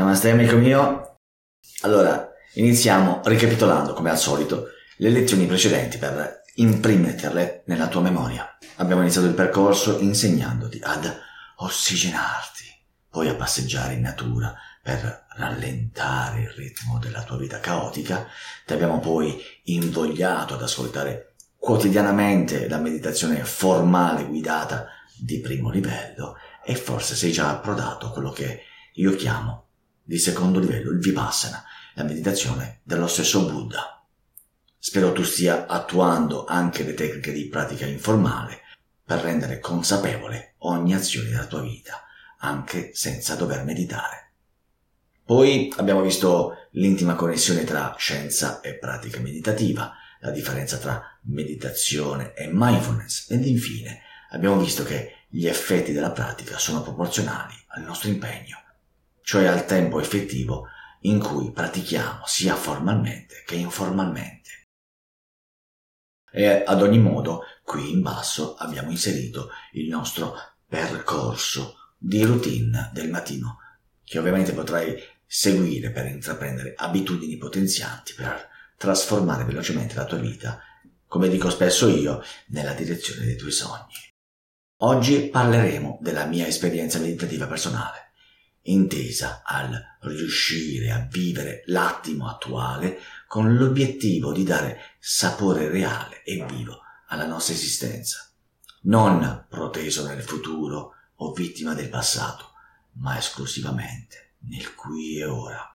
Namaste amico mio. Allora, iniziamo ricapitolando come al solito le lezioni precedenti per imprimerle nella tua memoria. Abbiamo iniziato il percorso insegnandoti ad ossigenarti, poi a passeggiare in natura per rallentare il ritmo della tua vita caotica. Ti abbiamo poi invogliato ad ascoltare quotidianamente la meditazione formale guidata di primo livello e forse sei già approdato a quello che io chiamo di secondo livello, il Vipassana, la meditazione dello stesso Buddha. Spero tu stia attuando anche le tecniche di pratica informale per rendere consapevole ogni azione della tua vita, anche senza dover meditare. Poi abbiamo visto l'intima connessione tra scienza e pratica meditativa, la differenza tra meditazione e mindfulness ed infine abbiamo visto che gli effetti della pratica sono proporzionali al nostro impegno cioè al tempo effettivo in cui pratichiamo sia formalmente che informalmente. E ad ogni modo, qui in basso abbiamo inserito il nostro percorso di routine del mattino, che ovviamente potrai seguire per intraprendere abitudini potenzianti per trasformare velocemente la tua vita, come dico spesso io, nella direzione dei tuoi sogni. Oggi parleremo della mia esperienza meditativa personale intesa al riuscire a vivere l'attimo attuale con l'obiettivo di dare sapore reale e vivo alla nostra esistenza, non proteso nel futuro o vittima del passato, ma esclusivamente nel qui e ora.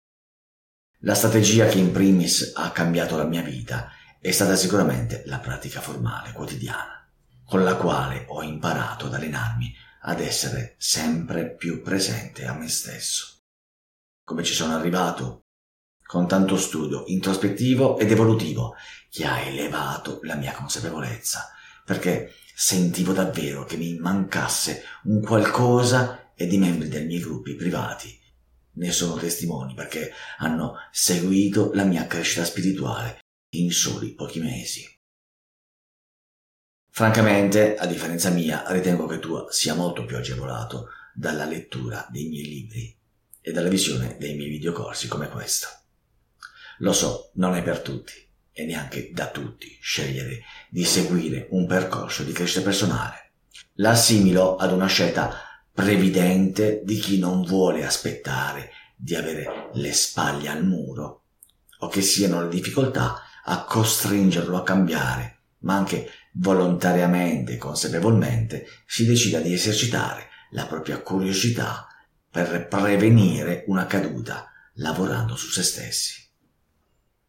La strategia che in primis ha cambiato la mia vita è stata sicuramente la pratica formale quotidiana, con la quale ho imparato ad allenarmi ad essere sempre più presente a me stesso. Come ci sono arrivato? Con tanto studio introspettivo ed evolutivo che ha elevato la mia consapevolezza, perché sentivo davvero che mi mancasse un qualcosa ed i membri dei miei gruppi privati ne sono testimoni perché hanno seguito la mia crescita spirituale in soli pochi mesi. Francamente, a differenza mia, ritengo che tu sia molto più agevolato dalla lettura dei miei libri e dalla visione dei miei videocorsi come questo. Lo so, non è per tutti e neanche da tutti scegliere di seguire un percorso di crescita personale. L'assimilo ad una scelta previdente di chi non vuole aspettare di avere le spalle al muro o che siano le difficoltà a costringerlo a cambiare, ma anche volontariamente e consapevolmente si decida di esercitare la propria curiosità per prevenire una caduta lavorando su se stessi.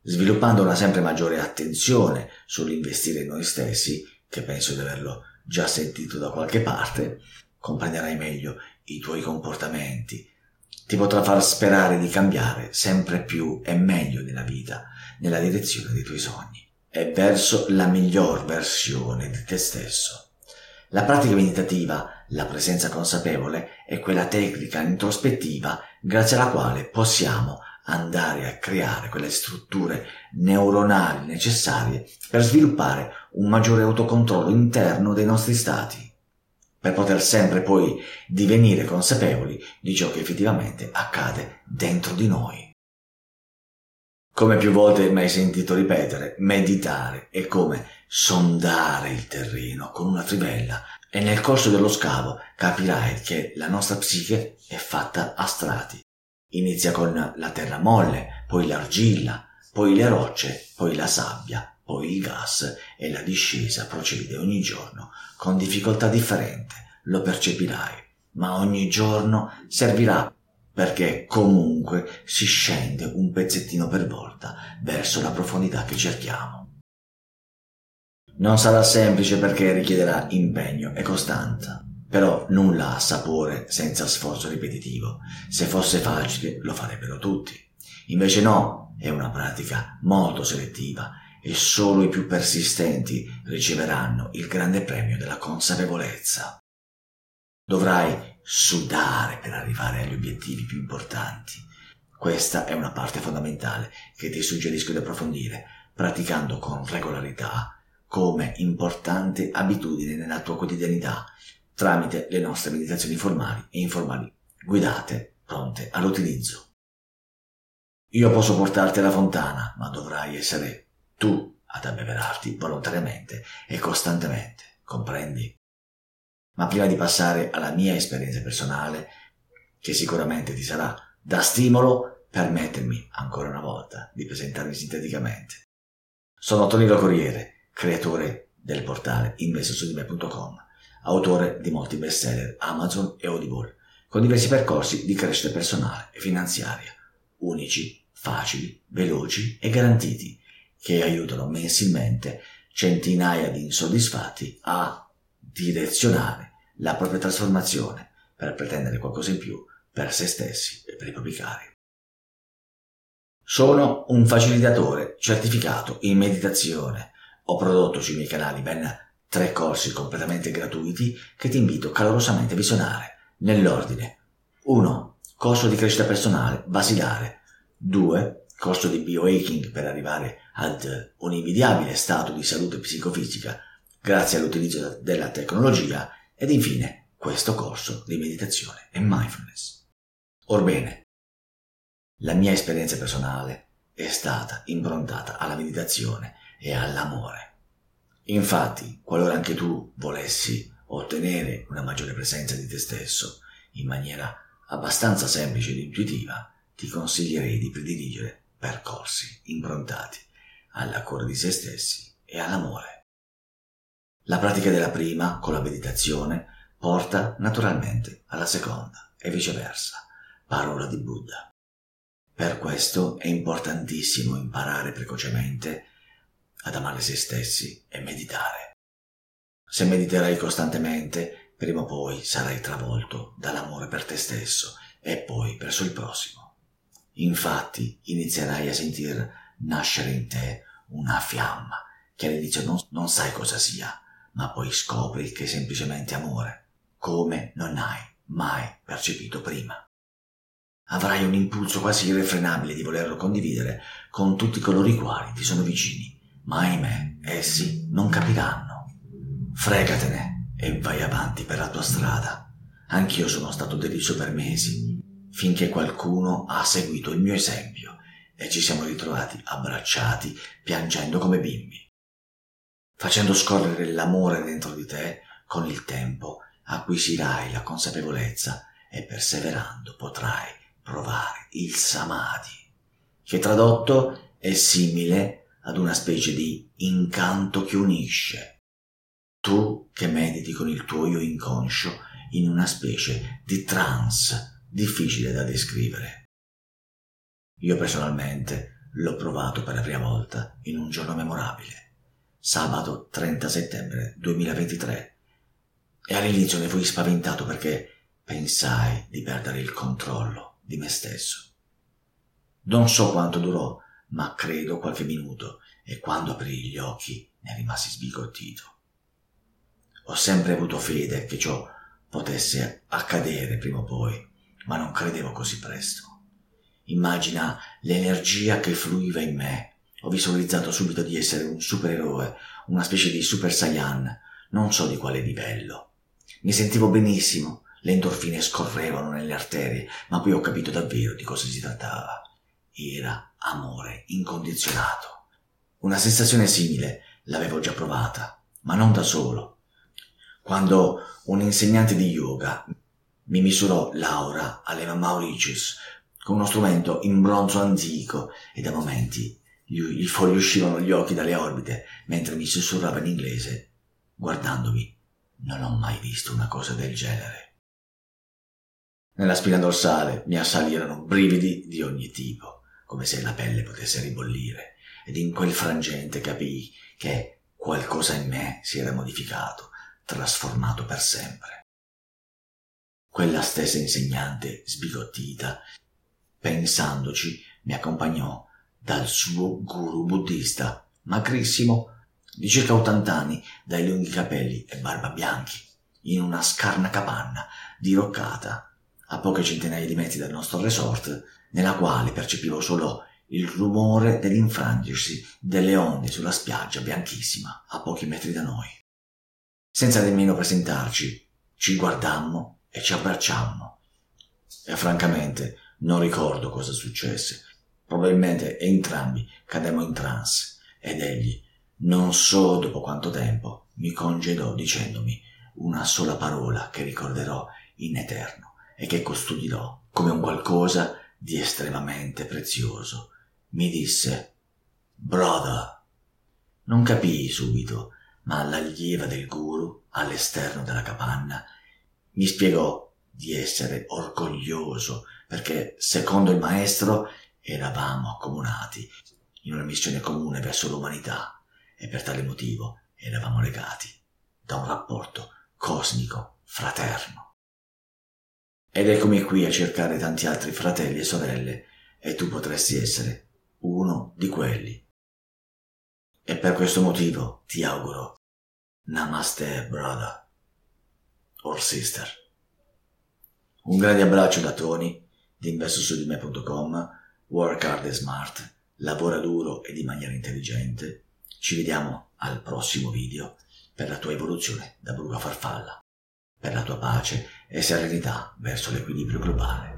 Sviluppando una sempre maggiore attenzione sull'investire in noi stessi, che penso di averlo già sentito da qualche parte, comprenderai meglio i tuoi comportamenti, ti potrà far sperare di cambiare sempre più e meglio nella vita, nella direzione dei tuoi sogni e verso la miglior versione di te stesso. La pratica meditativa, la presenza consapevole, è quella tecnica introspettiva grazie alla quale possiamo andare a creare quelle strutture neuronali necessarie per sviluppare un maggiore autocontrollo interno dei nostri stati, per poter sempre poi divenire consapevoli di ciò che effettivamente accade dentro di noi. Come più volte mi hai sentito ripetere, meditare è come sondare il terreno con una trivella e nel corso dello scavo capirai che la nostra psiche è fatta a strati. Inizia con la terra molle, poi l'argilla, poi le rocce, poi la sabbia, poi il gas e la discesa procede ogni giorno con difficoltà differente, lo percepirai, ma ogni giorno servirà perché comunque si scende un pezzettino per volta verso la profondità che cerchiamo. Non sarà semplice perché richiederà impegno e costanza, però nulla ha sapore senza sforzo ripetitivo. Se fosse facile lo farebbero tutti. Invece no, è una pratica molto selettiva e solo i più persistenti riceveranno il grande premio della consapevolezza. Dovrai sudare per arrivare agli obiettivi più importanti. Questa è una parte fondamentale che ti suggerisco di approfondire, praticando con regolarità come importante abitudine nella tua quotidianità, tramite le nostre meditazioni formali e informali, guidate, pronte all'utilizzo. Io posso portarti alla fontana, ma dovrai essere tu ad abbeverarti volontariamente e costantemente, comprendi? Ma prima di passare alla mia esperienza personale, che sicuramente ti sarà da stimolo, permettermi ancora una volta di presentarmi sinteticamente. Sono Tonino Corriere, creatore del portale investissudime.com, autore di molti bestseller Amazon e Audible, con diversi percorsi di crescita personale e finanziaria, unici, facili, veloci e garantiti, che aiutano mensilmente centinaia di insoddisfatti a direzionare la propria trasformazione per pretendere qualcosa in più per se stessi e per i propri cari. Sono un facilitatore certificato in meditazione. Ho prodotto sui miei canali ben tre corsi completamente gratuiti che ti invito calorosamente a visionare nell'ordine 1. Corso di crescita personale basilare 2. Corso di biohacking per arrivare ad un invidiabile stato di salute psicofisica grazie all'utilizzo della tecnologia ed infine questo corso di meditazione e mindfulness. Orbene, la mia esperienza personale è stata improntata alla meditazione e all'amore. Infatti, qualora anche tu volessi ottenere una maggiore presenza di te stesso in maniera abbastanza semplice ed intuitiva, ti consiglierei di prediligere percorsi improntati alla cura di se stessi e all'amore. La pratica della prima, con la meditazione, porta naturalmente alla seconda e viceversa. Parola di Buddha. Per questo è importantissimo imparare precocemente ad amare se stessi e meditare. Se mediterai costantemente, prima o poi sarai travolto dall'amore per te stesso e poi verso il prossimo. Infatti inizierai a sentir nascere in te una fiamma che all'inizio non, non sai cosa sia, ma poi scopri che è semplicemente amore, come non hai mai percepito prima. Avrai un impulso quasi irrefrenabile di volerlo condividere con tutti coloro i quali ti sono vicini, ma ahimè, essi non capiranno. Fregatene e vai avanti per la tua strada. Anch'io sono stato deriso per mesi, finché qualcuno ha seguito il mio esempio e ci siamo ritrovati abbracciati, piangendo come bimbi. Facendo scorrere l'amore dentro di te, con il tempo acquisirai la consapevolezza e perseverando potrai provare il samadhi, che tradotto è simile ad una specie di incanto che unisce. Tu che mediti con il tuo io inconscio in una specie di trance difficile da descrivere. Io personalmente l'ho provato per la prima volta in un giorno memorabile, sabato 30 settembre 2023, e all'inizio ne fui spaventato perché pensai di perdere il controllo di me stesso. Non so quanto durò, ma credo qualche minuto, e quando aprì gli occhi ne rimasi sbigottito. Ho sempre avuto fede che ciò potesse accadere prima o poi, ma non credevo così presto. Immagina l'energia che fluiva in me. Ho visualizzato subito di essere un supereroe, una specie di super saiyan, non so di quale livello. Mi sentivo benissimo, le endorfine scorrevano nelle arterie, ma poi ho capito davvero di cosa si trattava. Era amore incondizionato. Una sensazione simile l'avevo già provata, ma non da solo. Quando un insegnante di yoga mi misurò l'aura all'Eva Mauritius con uno strumento in bronzo antico e da momenti gli, fuoriuscivano gli occhi dalle orbite mentre mi sussurrava in inglese, guardandomi. Non ho mai visto una cosa del genere. Nella spina dorsale mi assalirono brividi di ogni tipo, come se la pelle potesse ribollire, ed in quel frangente capii che qualcosa in me si era modificato, trasformato per sempre. Quella stessa insegnante, sbigottita, pensandoci, mi accompagnò dal suo guru buddista, magrissimo, di circa 80 anni, dai lunghi capelli e barba bianchi, in una scarna capanna diroccata a poche centinaia di metri dal nostro resort, nella quale percepivo solo il rumore dell'infrangersi delle onde sulla spiaggia bianchissima a pochi metri da noi. Senza nemmeno presentarci, ci guardammo e ci abbracciammo. E francamente non ricordo cosa successe. Probabilmente entrambi cademmo in trance ed egli, non so dopo quanto tempo, mi congedò dicendomi una sola parola che ricorderò in eterno e che custodirò come un qualcosa di estremamente prezioso. Mi disse, Brother. Non capii subito, ma l'allieva del guru, all'esterno della capanna, mi spiegò di essere orgoglioso perché, secondo il maestro, eravamo accomunati in una missione comune verso l'umanità e per tale motivo eravamo legati da un rapporto cosmico fraterno. Ed eccomi qui a cercare tanti altri fratelli e sorelle e tu potresti essere uno di quelli. E per questo motivo ti auguro Namaste brother or sister. Un grande abbraccio da Tony di investosudime.com, work hard and smart, lavora duro e in maniera intelligente. Ci vediamo al prossimo video per la tua evoluzione da bruca farfalla, per la tua pace e serenità verso l'equilibrio globale.